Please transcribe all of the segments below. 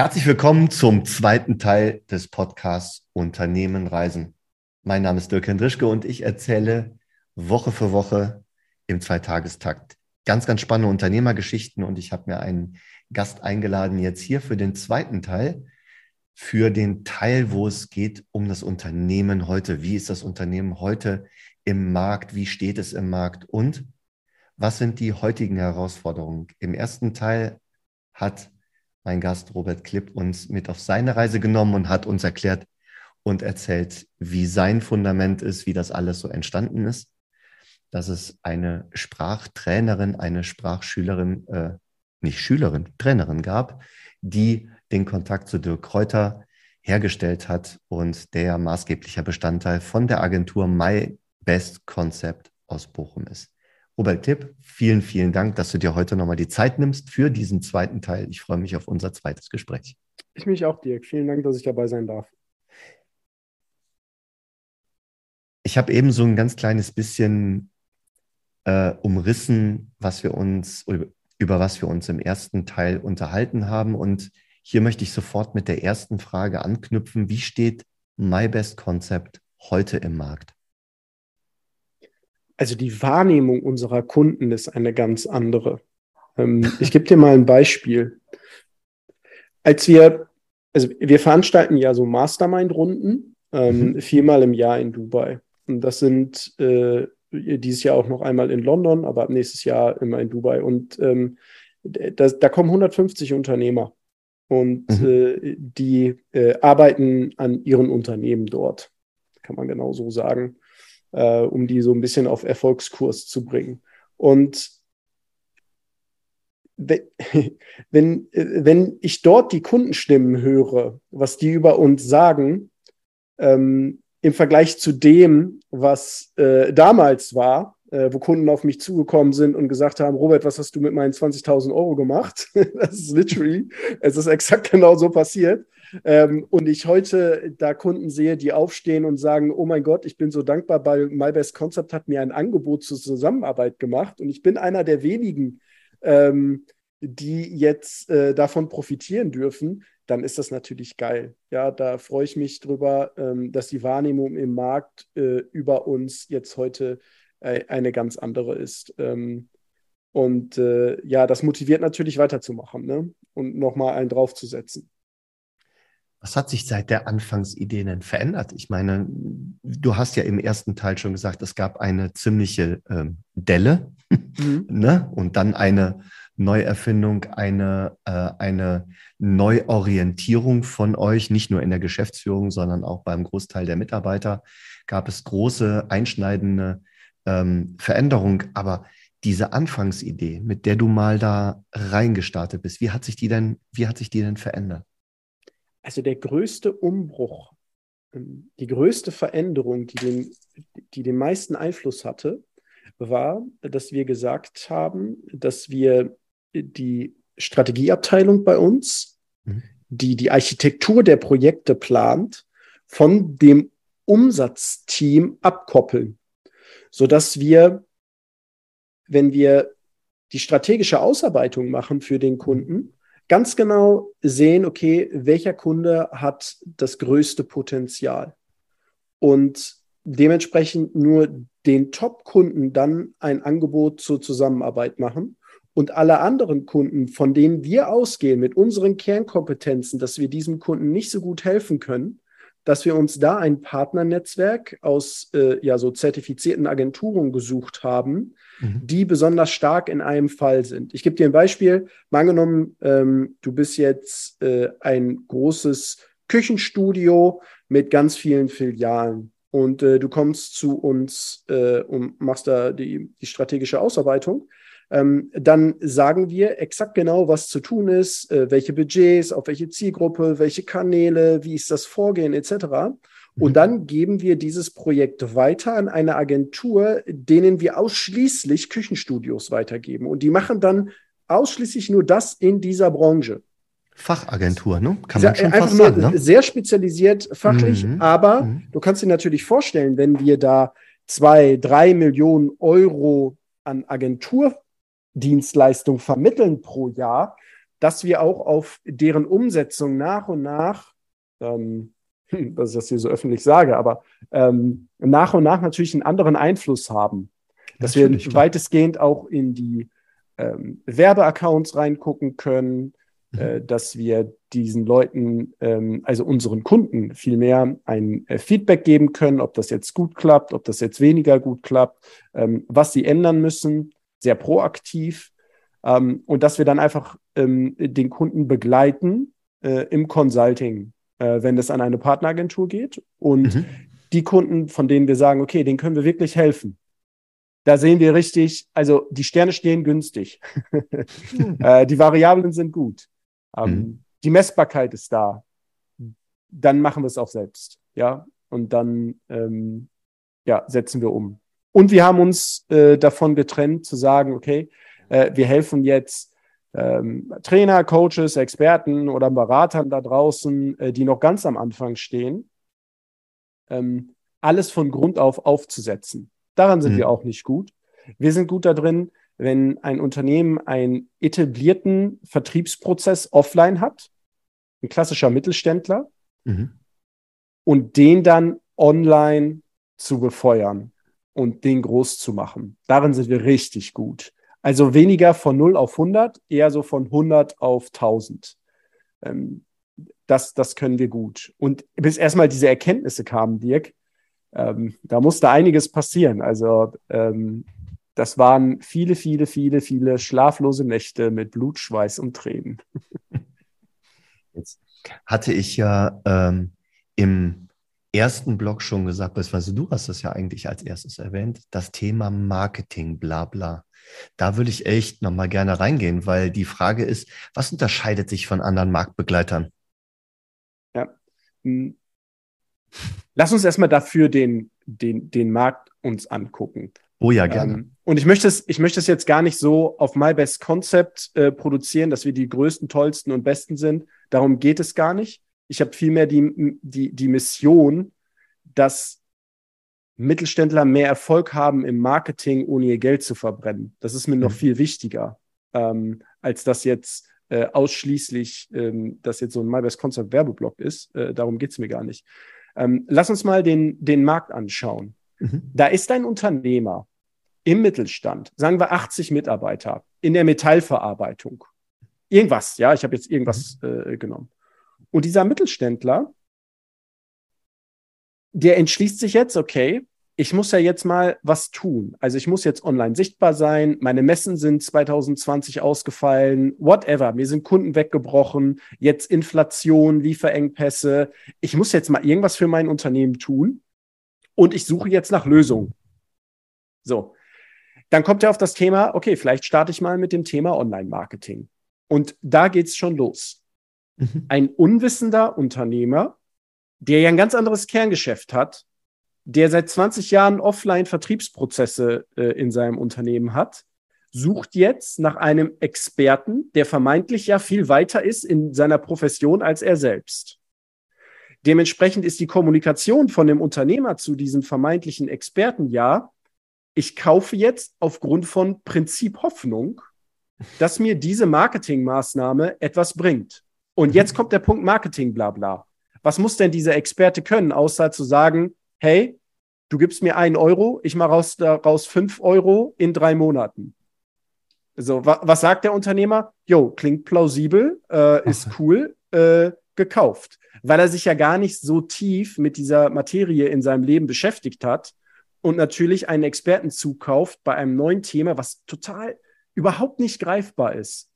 Herzlich willkommen zum zweiten Teil des Podcasts Unternehmen reisen. Mein Name ist Dirk Hendrischke und ich erzähle Woche für Woche im Zweitagestakt ganz, ganz spannende Unternehmergeschichten und ich habe mir einen Gast eingeladen jetzt hier für den zweiten Teil, für den Teil, wo es geht um das Unternehmen heute. Wie ist das Unternehmen heute im Markt? Wie steht es im Markt? Und was sind die heutigen Herausforderungen? Im ersten Teil hat mein Gast Robert Klipp uns mit auf seine Reise genommen und hat uns erklärt und erzählt, wie sein Fundament ist, wie das alles so entstanden ist. Dass es eine Sprachtrainerin, eine Sprachschülerin, äh, nicht Schülerin, Trainerin gab, die den Kontakt zu Dirk Kräuter hergestellt hat und der maßgeblicher Bestandteil von der Agentur My Best Concept aus Bochum ist. Robert Tipp, vielen, vielen Dank, dass du dir heute nochmal die Zeit nimmst für diesen zweiten Teil. Ich freue mich auf unser zweites Gespräch. Ich mich auch, Dirk. Vielen Dank, dass ich dabei sein darf. Ich habe eben so ein ganz kleines bisschen äh, umrissen, was wir uns über was wir uns im ersten Teil unterhalten haben. Und hier möchte ich sofort mit der ersten Frage anknüpfen. Wie steht My Best Concept heute im Markt? Also die Wahrnehmung unserer Kunden ist eine ganz andere. Ähm, ich gebe dir mal ein Beispiel. Als wir, also wir veranstalten ja so Mastermind-Runden ähm, mhm. viermal im Jahr in Dubai. Und das sind äh, dieses Jahr auch noch einmal in London, aber ab nächstes Jahr immer in Dubai. Und ähm, das, da kommen 150 Unternehmer und mhm. äh, die äh, arbeiten an ihren Unternehmen dort, kann man genau so sagen äh, um die so ein bisschen auf Erfolgskurs zu bringen. Und wenn, wenn, wenn ich dort die Kundenstimmen höre, was die über uns sagen, ähm, im Vergleich zu dem, was äh, damals war, äh, wo Kunden auf mich zugekommen sind und gesagt haben, Robert, was hast du mit meinen 20.000 Euro gemacht? das ist literally, es ist exakt genau so passiert. Ähm, und ich heute da Kunden sehe, die aufstehen und sagen, oh mein Gott, ich bin so dankbar, weil MyBest Concept hat mir ein Angebot zur Zusammenarbeit gemacht und ich bin einer der wenigen, ähm, die jetzt äh, davon profitieren dürfen, dann ist das natürlich geil. Ja, da freue ich mich drüber, ähm, dass die Wahrnehmung im Markt äh, über uns jetzt heute äh, eine ganz andere ist. Ähm, und äh, ja, das motiviert natürlich weiterzumachen ne? und nochmal einen draufzusetzen. Was hat sich seit der Anfangsidee denn verändert? Ich meine, du hast ja im ersten Teil schon gesagt, es gab eine ziemliche ähm, Delle mhm. ne? und dann eine Neuerfindung, eine, äh, eine Neuorientierung von euch, nicht nur in der Geschäftsführung, sondern auch beim Großteil der Mitarbeiter gab es große einschneidende ähm, Veränderung. Aber diese Anfangsidee, mit der du mal da reingestartet bist, wie hat sich die denn, wie hat sich die denn verändert? Also der größte Umbruch, ähm, die größte Veränderung, die den, die den meisten Einfluss hatte, war, dass wir gesagt haben, dass wir die Strategieabteilung bei uns, mhm. die die Architektur der Projekte plant, von dem Umsatzteam abkoppeln, sodass wir, wenn wir die strategische Ausarbeitung machen für den Kunden, ganz genau sehen, okay, welcher Kunde hat das größte Potenzial. Und dementsprechend nur den Top-Kunden dann ein Angebot zur Zusammenarbeit machen und alle anderen Kunden, von denen wir ausgehen mit unseren Kernkompetenzen, dass wir diesem Kunden nicht so gut helfen können, dass wir uns da ein Partnernetzwerk aus äh, ja so zertifizierten Agenturen gesucht haben, mhm. die besonders stark in einem Fall sind. Ich gebe dir ein Beispiel. Mal angenommen, ähm, du bist jetzt äh, ein großes Küchenstudio mit ganz vielen Filialen und äh, du kommst zu uns äh, und machst da die, die strategische Ausarbeitung ähm, dann sagen wir exakt genau, was zu tun ist, äh, welche Budgets, auf welche Zielgruppe, welche Kanäle, wie ist das Vorgehen etc. Und mhm. dann geben wir dieses Projekt weiter an eine Agentur, denen wir ausschließlich Küchenstudios weitergeben. Und die machen dann ausschließlich nur das in dieser Branche. Fachagentur, ne? Kann man schon Einfach fast sagen, ne? Sehr spezialisiert fachlich, mhm. aber mhm. du kannst dir natürlich vorstellen, wenn wir da zwei, drei Millionen Euro an Agentur Dienstleistung vermitteln pro Jahr, dass wir auch auf deren Umsetzung nach und nach, ähm, dass ich das hier so öffentlich sage, aber ähm, nach und nach natürlich einen anderen Einfluss haben. Dass natürlich, wir weitestgehend auch in die ähm, Werbeaccounts reingucken können, mhm. äh, dass wir diesen Leuten, ähm, also unseren Kunden vielmehr ein äh, Feedback geben können, ob das jetzt gut klappt, ob das jetzt weniger gut klappt, ähm, was sie ändern müssen, sehr proaktiv. Ähm, und dass wir dann einfach ähm, den Kunden begleiten äh, im Consulting, äh, wenn es an eine Partneragentur geht. Und mhm. die Kunden, von denen wir sagen, okay, denen können wir wirklich helfen. Da sehen wir richtig, also die Sterne stehen günstig. äh, die Variablen sind gut. Ähm, mhm. Die Messbarkeit ist da. Dann machen wir es auch selbst. Ja, und dann ähm, ja, setzen wir um. Und wir haben uns äh, davon getrennt, zu sagen, okay, äh, wir helfen jetzt ähm, Trainer, Coaches, Experten oder Beratern da draußen, äh, die noch ganz am Anfang stehen, ähm, alles von Grund auf aufzusetzen. Daran sind mhm. wir auch nicht gut. Wir sind gut darin, wenn ein Unternehmen einen etablierten Vertriebsprozess offline hat, ein klassischer Mittelständler, mhm. und den dann online zu befeuern und den groß zu machen. Darin sind wir richtig gut. Also weniger von 0 auf 100, eher so von 100 auf 1000. Ähm, das, das können wir gut. Und bis erstmal diese Erkenntnisse kamen, Dirk, ähm, da musste einiges passieren. Also ähm, das waren viele, viele, viele, viele schlaflose Nächte mit Blut, Schweiß und Tränen. Jetzt hatte ich ja ähm, im ersten Blog schon gesagt, beziehungsweise du hast das ja eigentlich als erstes erwähnt, das Thema Marketing, bla bla. Da würde ich echt nochmal gerne reingehen, weil die Frage ist, was unterscheidet sich von anderen Marktbegleitern? Ja. Hm. Lass uns erstmal dafür den, den, den Markt uns angucken. Oh ja, gerne. Ähm, und ich möchte es, ich möchte es jetzt gar nicht so auf My Best Concept äh, produzieren, dass wir die größten, tollsten und besten sind. Darum geht es gar nicht. Ich habe vielmehr die, die, die Mission, dass Mittelständler mehr Erfolg haben im Marketing, ohne ihr Geld zu verbrennen. Das ist mir mhm. noch viel wichtiger, ähm, als dass jetzt äh, ausschließlich, ähm, dass jetzt so ein My Best Concept Werbeblock ist. Äh, darum geht es mir gar nicht. Ähm, lass uns mal den, den Markt anschauen. Mhm. Da ist ein Unternehmer im Mittelstand, sagen wir 80 Mitarbeiter, in der Metallverarbeitung. Irgendwas, ja, ich habe jetzt irgendwas mhm. äh, genommen. Und dieser Mittelständler, der entschließt sich jetzt, okay, ich muss ja jetzt mal was tun. Also ich muss jetzt online sichtbar sein. Meine Messen sind 2020 ausgefallen, whatever. Mir sind Kunden weggebrochen. Jetzt Inflation, Lieferengpässe. Ich muss jetzt mal irgendwas für mein Unternehmen tun. Und ich suche jetzt nach Lösungen. So. Dann kommt er auf das Thema, okay, vielleicht starte ich mal mit dem Thema Online-Marketing. Und da geht's schon los. Mhm. Ein unwissender Unternehmer, der ja ein ganz anderes Kerngeschäft hat, der seit 20 Jahren Offline-Vertriebsprozesse äh, in seinem Unternehmen hat, sucht jetzt nach einem Experten, der vermeintlich ja viel weiter ist in seiner Profession als er selbst. Dementsprechend ist die Kommunikation von dem Unternehmer zu diesem vermeintlichen Experten ja, ich kaufe jetzt aufgrund von Prinzip Hoffnung, dass mir diese Marketingmaßnahme etwas bringt. Und jetzt kommt der Punkt Marketing, bla bla. Was muss denn dieser Experte können, außer zu sagen, hey, du gibst mir einen Euro, ich mache raus, daraus fünf Euro in drei Monaten. So, wa was sagt der Unternehmer? Jo, klingt plausibel, äh, ist cool, äh, gekauft. Weil er sich ja gar nicht so tief mit dieser Materie in seinem Leben beschäftigt hat und natürlich einen Experten zukauft bei einem neuen Thema, was total überhaupt nicht greifbar ist.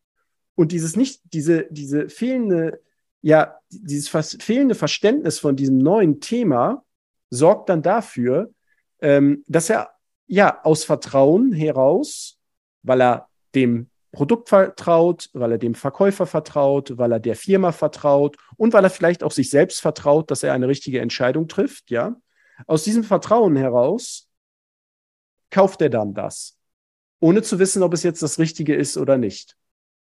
Und dieses nicht, diese, diese fehlende, ja, dieses fehlende Verständnis von diesem neuen Thema sorgt dann dafür, ähm, dass er ja aus Vertrauen heraus, weil er dem Produkt vertraut, weil er dem Verkäufer vertraut, weil er der Firma vertraut und weil er vielleicht auch sich selbst vertraut, dass er eine richtige Entscheidung trifft, ja. Aus diesem Vertrauen heraus kauft er dann das, ohne zu wissen, ob es jetzt das Richtige ist oder nicht.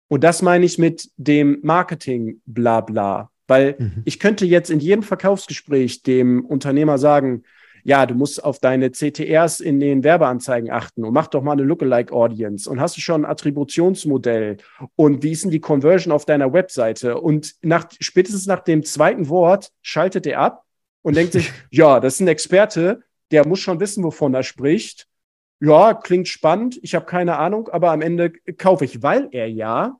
Und das meine ich mit dem Marketing Blabla, weil mhm. ich könnte jetzt in jedem Verkaufsgespräch dem Unternehmer sagen, ja, du musst auf deine CTRs in den Werbeanzeigen achten und mach doch mal eine Lookalike-Audience und hast du schon ein Attributionsmodell und wie ist denn die Conversion auf deiner Webseite? Und nach, spätestens nach dem zweiten Wort schaltet er ab und denkt sich, ja, das ist ein Experte, der muss schon wissen, wovon er spricht. Ja, klingt spannend, ich habe keine Ahnung, aber am Ende kaufe ich, weil er ja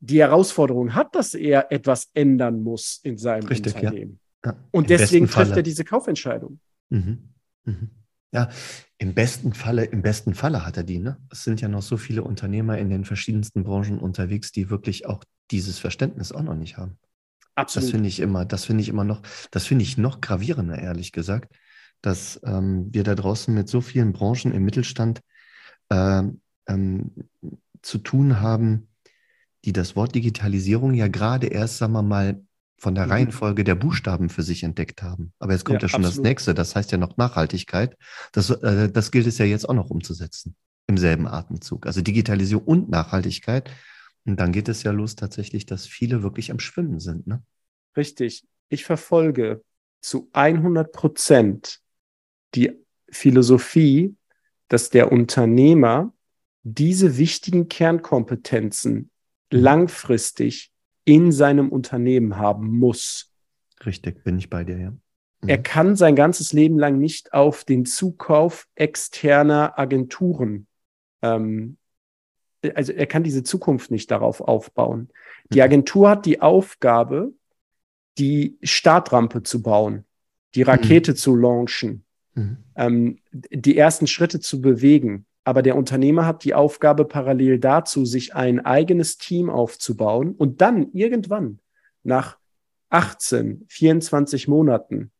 die Herausforderung hat, dass er etwas ändern muss in seinem Richtig, Unternehmen. Ja. Ja. Und Im deswegen trifft er diese Kaufentscheidung. Mhm. Mhm. Ja, im besten Falle, im besten Falle hat er die. Ne? Es sind ja noch so viele Unternehmer in den verschiedensten Branchen unterwegs, die wirklich auch dieses Verständnis auch noch nicht haben. Absolut. Das finde ich immer, das finde ich immer noch, das finde ich noch gravierender, ehrlich gesagt, dass ähm, wir da draußen mit so vielen Branchen im Mittelstand äh, ähm, zu tun haben, die das Wort Digitalisierung ja gerade erst, sagen wir mal, von der mhm. Reihenfolge der Buchstaben für sich entdeckt haben. Aber jetzt kommt ja, ja schon absolut. das nächste, das heißt ja noch Nachhaltigkeit. Das, äh, das gilt es ja jetzt auch noch umzusetzen im selben Atemzug. Also Digitalisierung und Nachhaltigkeit. Und dann geht es ja los tatsächlich, dass viele wirklich am Schwimmen sind. Ne? Richtig. Ich verfolge zu 100 Prozent die Philosophie, dass der Unternehmer diese wichtigen Kernkompetenzen mhm. langfristig in seinem Unternehmen haben muss. Richtig, bin ich bei dir, ja. Mhm. Er kann sein ganzes Leben lang nicht auf den Zukauf externer Agenturen, ähm, also er kann diese Zukunft nicht darauf aufbauen. Die mhm. Agentur hat die Aufgabe, die Startrampe zu bauen, die Rakete mhm. zu launchen, mhm. ähm, die ersten Schritte zu bewegen. Aber der Unternehmer hat die Aufgabe, parallel dazu sich ein eigenes Team aufzubauen und dann irgendwann nach 18, 24 Monaten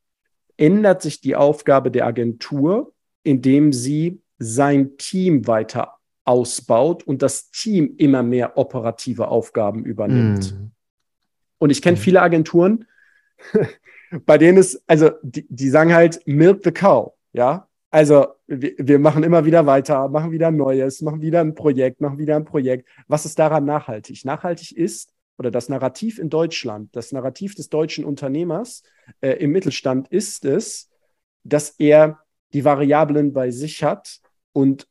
ändert sich die Aufgabe der Agentur, indem sie sein Team weiter ausbaut und das Team immer mehr operative Aufgaben übernimmt. Mm. Und ich kenne viele Agenturen, bei denen es, also die, die sagen halt, milk the cow, ja. Also wir, wir, machen immer wieder weiter, machen wieder Neues, machen wieder ein Projekt, machen wieder ein Projekt. Was ist daran nachhaltig? Nachhaltig ist, oder das Narrativ in Deutschland, das Narrativ des deutschen Unternehmers äh, im Mittelstand ist es, dass er die Variablen bei sich hat und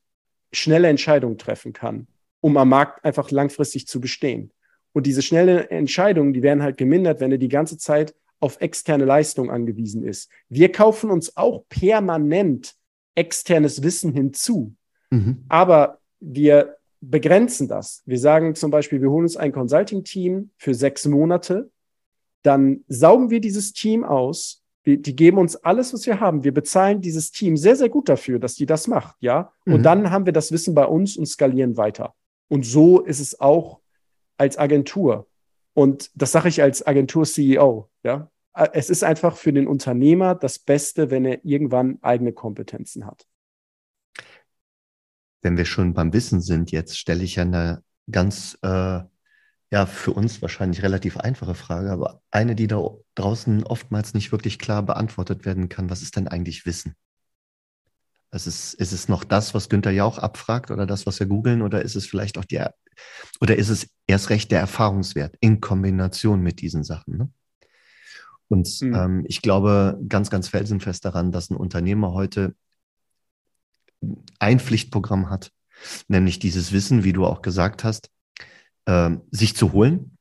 schnelle Entscheidungen treffen kann, um am Markt einfach langfristig zu bestehen. Und diese schnellen Entscheidungen, die werden halt gemindert, wenn er die ganze Zeit auf externe Leistung angewiesen ist. Wir kaufen uns auch permanent externes Wissen hinzu. Mhm. Aber wir begrenzen das. Wir sagen zum Beispiel, wir holen uns ein Consulting-Team für sechs Monate, dann saugen wir dieses Team aus. Wir, die geben uns alles, was wir haben. Wir bezahlen dieses Team sehr, sehr gut dafür, dass die das macht, ja. Mhm. Und dann haben wir das Wissen bei uns und skalieren weiter. Und so ist es auch als Agentur. Und das sage ich als Agentur-CEO, ja. Es ist einfach für den Unternehmer das Beste, wenn er irgendwann eigene Kompetenzen hat. Wenn wir schon beim Wissen sind, jetzt stelle ich ja eine ganz, äh, ja, für uns wahrscheinlich relativ einfache Frage, aber eine, die da draußen oftmals nicht wirklich klar beantwortet werden kann. Was ist denn eigentlich Wissen? Ist, es, ist es noch das, was Günther Jauch abfragt oder das, was wir googeln oder ist es vielleicht auch der, oder ist es erst recht der Erfahrungswert in Kombination mit diesen Sachen? Ne? Und mhm. ähm, ich glaube ganz, ganz felsenfest daran, dass ein Unternehmer heute ein Pflichtprogramm hat, nämlich dieses Wissen, wie du auch gesagt hast, äh, sich zu holen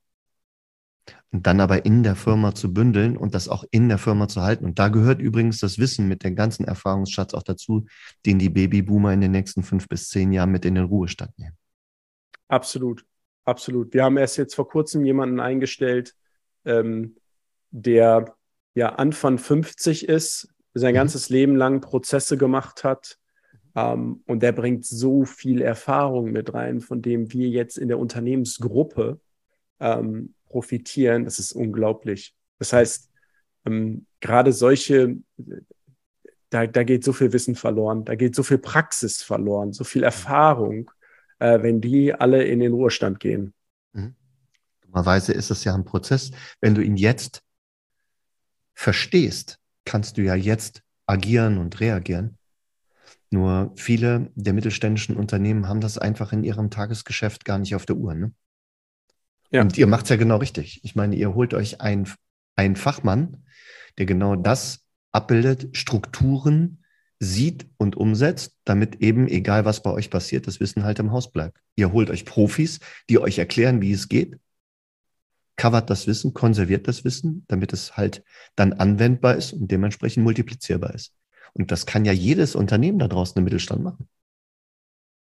und dann aber in der Firma zu bündeln und das auch in der Firma zu halten. Und da gehört übrigens das Wissen mit dem ganzen Erfahrungsschatz auch dazu, den die Babyboomer in den nächsten fünf bis zehn Jahren mit in den Ruhestand nehmen. Absolut, absolut. Wir haben erst jetzt vor kurzem jemanden eingestellt, ähm, der ja Anfang 50 ist, sein mhm. ganzes Leben lang Prozesse gemacht hat. Ähm, und der bringt so viel Erfahrung mit rein, von dem wir jetzt in der Unternehmensgruppe ähm, profitieren. Das ist unglaublich. Das heißt, ähm, gerade solche, da, da geht so viel Wissen verloren, da geht so viel Praxis verloren, so viel Erfahrung, äh, wenn die alle in den Ruhestand gehen. Mhm. Dummerweise ist es ja ein Prozess. Wenn du ihn jetzt verstehst, kannst du ja jetzt agieren und reagieren. Nur viele der mittelständischen Unternehmen haben das einfach in ihrem Tagesgeschäft gar nicht auf der Uhr. Ne? Ja. Und ihr macht es ja genau richtig. Ich meine, ihr holt euch einen, einen Fachmann, der genau das abbildet, Strukturen sieht und umsetzt, damit eben, egal was bei euch passiert, das Wissen halt im Haus bleibt. Ihr holt euch Profis, die euch erklären, wie es geht, covert das Wissen, konserviert das Wissen, damit es halt dann anwendbar ist und dementsprechend multiplizierbar ist. Und das kann ja jedes Unternehmen da draußen im Mittelstand machen.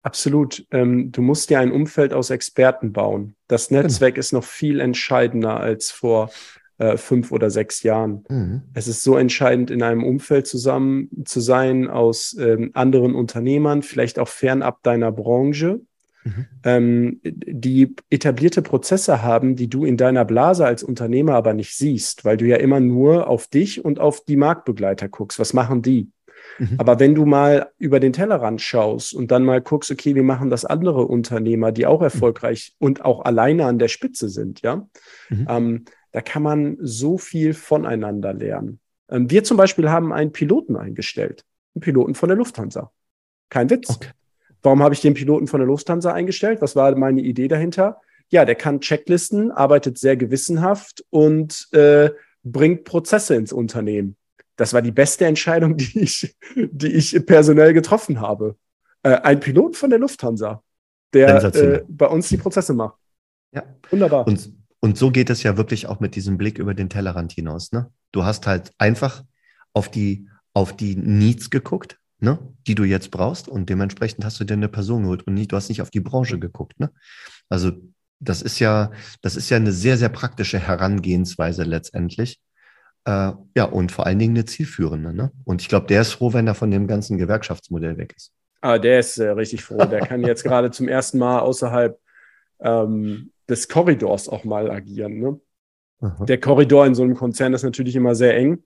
Absolut. Ähm, du musst dir ein Umfeld aus Experten bauen. Das genau. Netzwerk genau. ist noch viel entscheidender als vor äh, fünf oder sechs Jahren. Mhm. Es ist so entscheidend, in einem Umfeld zusammen zu sein aus ähm, anderen Unternehmern, vielleicht auch fernab deiner Branche, mhm. ähm, die etablierte Prozesse haben, die du in deiner Blase als Unternehmer aber nicht siehst, weil du ja immer nur auf dich und auf die Marktbegleiter guckst. Was machen die? Mhm. Aber wenn du mal über den Tellerrand schaust und dann mal guckst, okay, wie machen das andere Unternehmer, die auch mhm. erfolgreich mhm. und auch alleine an der Spitze sind, ja, mhm. ähm, da kann man so viel voneinander lernen. Ähm, wir zum Beispiel haben einen Piloten eingestellt, einen Piloten von der Lufthansa. Kein Witz. Okay. Warum habe ich den Piloten von der Lufthansa eingestellt? Was war meine Idee dahinter? Ja, der kann Checklisten, arbeitet sehr gewissenhaft und äh, bringt Prozesse ins Unternehmen. Das war die beste Entscheidung, die ich, die ich personell getroffen habe. Äh, ein Pilot von der Lufthansa, der äh, bei uns die Prozesse macht. Ja. Wunderbar. Und, und so geht es ja wirklich auch mit diesem Blick über den Tellerrand hinaus. Ne? Du hast halt einfach auf die, auf die Needs geguckt, ne? die du jetzt brauchst und dementsprechend hast du dir eine Person geholt und nicht, du hast nicht auf die Branche geguckt. Ne? Also das ist ja, das ist ja eine sehr, sehr praktische Herangehensweise letztendlich. Äh, ja, und vor allen Dingen eine zielführende. Ne? Und ich glaube, der ist froh, wenn er von dem ganzen Gewerkschaftsmodell weg ist. Ah, der ist äh, richtig froh. Der kann jetzt gerade zum ersten Mal außerhalb ähm, des Korridors auch mal agieren. Ne? Der Korridor in so einem Konzern ist natürlich immer sehr eng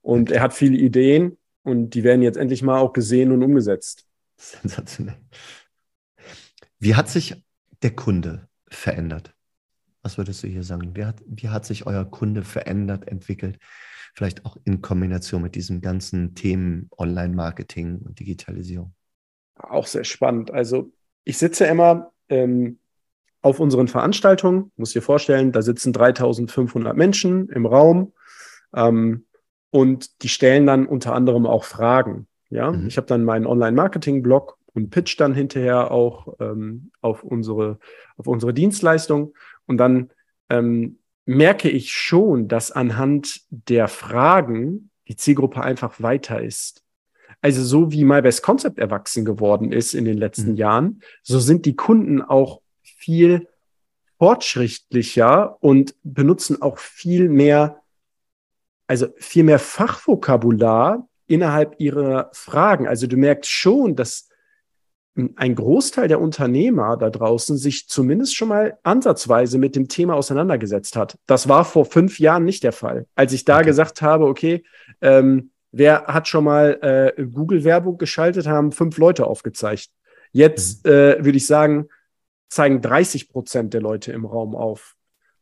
und er hat viele Ideen und die werden jetzt endlich mal auch gesehen und umgesetzt. Sensationell. Wie hat sich der Kunde verändert? Was würdest du hier sagen? Wie hat, wie hat sich euer Kunde verändert, entwickelt? Vielleicht auch in Kombination mit diesen ganzen Themen Online-Marketing und Digitalisierung. Auch sehr spannend. Also ich sitze immer ähm, auf unseren Veranstaltungen, muss dir vorstellen, da sitzen 3500 Menschen im Raum ähm, und die stellen dann unter anderem auch Fragen. Ja, mhm. ich habe dann meinen Online-Marketing-Blog und pitch dann hinterher auch ähm, auf unsere auf unsere Dienstleistung und dann ähm, merke ich schon, dass anhand der Fragen die Zielgruppe einfach weiter ist. Also so wie My Best Concept erwachsen geworden ist in den letzten mhm. Jahren, so sind die Kunden auch viel fortschrittlicher und benutzen auch viel mehr, also viel mehr Fachvokabular innerhalb ihrer Fragen. Also du merkst schon, dass ein Großteil der Unternehmer da draußen sich zumindest schon mal ansatzweise mit dem Thema auseinandergesetzt hat. Das war vor fünf Jahren nicht der Fall. Als ich da okay. gesagt habe, okay, ähm, wer hat schon mal äh, Google-Werbung geschaltet, haben fünf Leute aufgezeigt. Jetzt mhm. äh, würde ich sagen, zeigen 30 Prozent der Leute im Raum auf.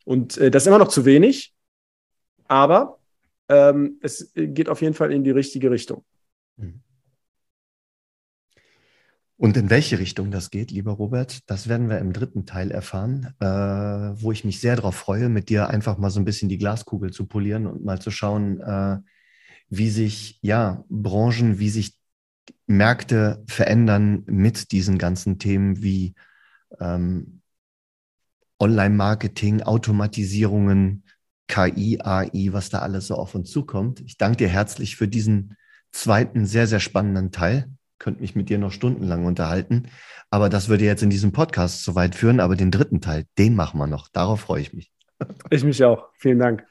Und äh, das ist immer noch zu wenig, aber ähm, es geht auf jeden Fall in die richtige Richtung. Mhm. Und in welche Richtung das geht, lieber Robert, das werden wir im dritten Teil erfahren, äh, wo ich mich sehr darauf freue, mit dir einfach mal so ein bisschen die Glaskugel zu polieren und mal zu schauen, äh, wie sich ja Branchen, wie sich Märkte verändern mit diesen ganzen Themen wie ähm, Online-Marketing, Automatisierungen, KI, AI, was da alles so auf uns zukommt. Ich danke dir herzlich für diesen zweiten sehr, sehr spannenden Teil könnte mich mit dir noch stundenlang unterhalten. Aber das würde jetzt in diesem Podcast zu weit führen. Aber den dritten Teil, den machen wir noch. Darauf freue ich mich. Ich mich auch. Vielen Dank.